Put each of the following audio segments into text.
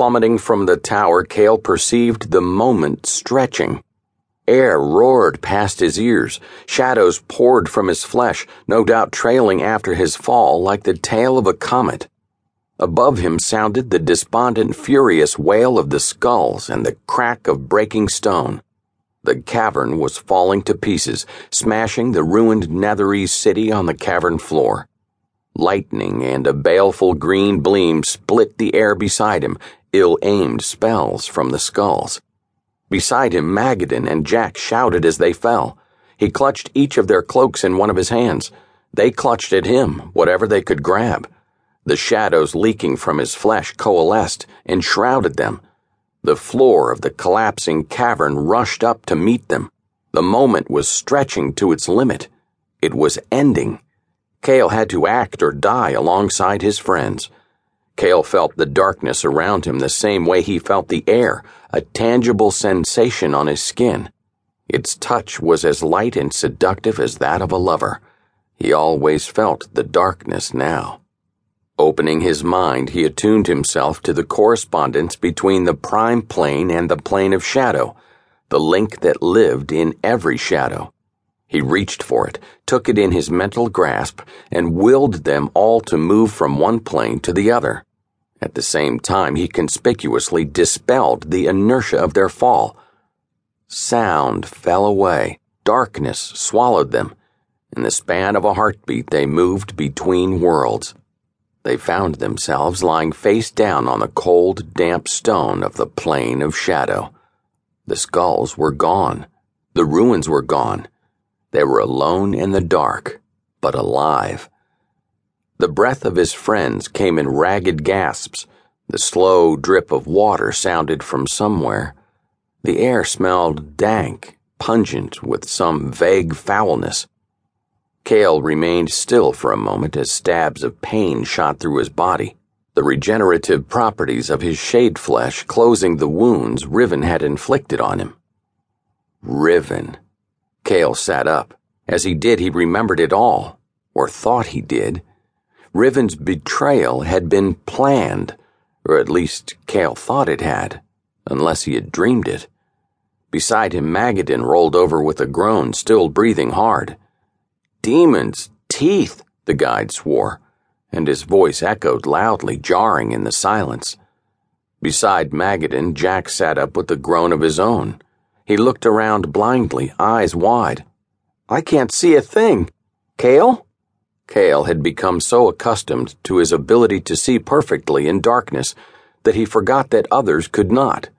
Plummeting from the tower, Cale perceived the moment stretching. Air roared past his ears. Shadows poured from his flesh, no doubt trailing after his fall like the tail of a comet. Above him sounded the despondent, furious wail of the skulls and the crack of breaking stone. The cavern was falling to pieces, smashing the ruined Netherese city on the cavern floor. Lightning and a baleful green gleam split the air beside him, ill aimed spells from the skulls. Beside him, Magadon and Jak shouted as they fell. He clutched each of their cloaks in one of his hands. They clutched at him, whatever they could grab. The shadows leaking from his flesh coalesced, and shrouded them. The floor of the collapsing cavern rushed up to meet them. The moment was stretching to its limit. It was ending. Cale had to act or die alongside his friends. Cale felt the darkness around him the same way he felt the air, a tangible sensation on his skin. Its touch was as light and seductive as that of a lover. He always felt the darkness now. Opening his mind, he attuned himself to the correspondence between the prime plane and the plane of shadow, the link that lived in every shadow. He reached for it, took it in his mental grasp, and willed them all to move from one plane to the other. At the same time, he conspicuously dispelled the inertia of their fall. Sound fell away, darkness swallowed them. In the span of a heartbeat, they moved between worlds. They found themselves lying face down on the cold, damp stone of the plane of shadow. The skulls were gone. The ruins were gone. They were alone in the dark, but alive. The breath of his friends came in ragged gasps. The slow drip of water sounded from somewhere. The air smelled dank, pungent with some vague foulness. Cale remained still for a moment as stabs of pain shot through his body, the regenerative properties of his shade flesh closing the wounds Riven had inflicted on him. Riven. Cale sat up. As he did, he remembered it all, or thought he did. Riven's betrayal had been planned, or at least Cale thought it had, unless he had dreamed it. Beside him, Magadon rolled over with a groan, still breathing hard. Demons, teeth, the guide swore, and his voice echoed loudly, jarring in the silence. Beside Magadon, Jak sat up with a groan of his own. He looked around blindly, eyes wide. I can't see a thing. Cale? Cale had become so accustomed to his ability to see perfectly in darkness that he forgot that others could not.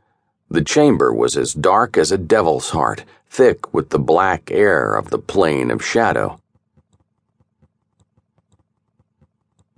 The chamber was as dark as a devil's heart, thick with the black air of the plane of shadow.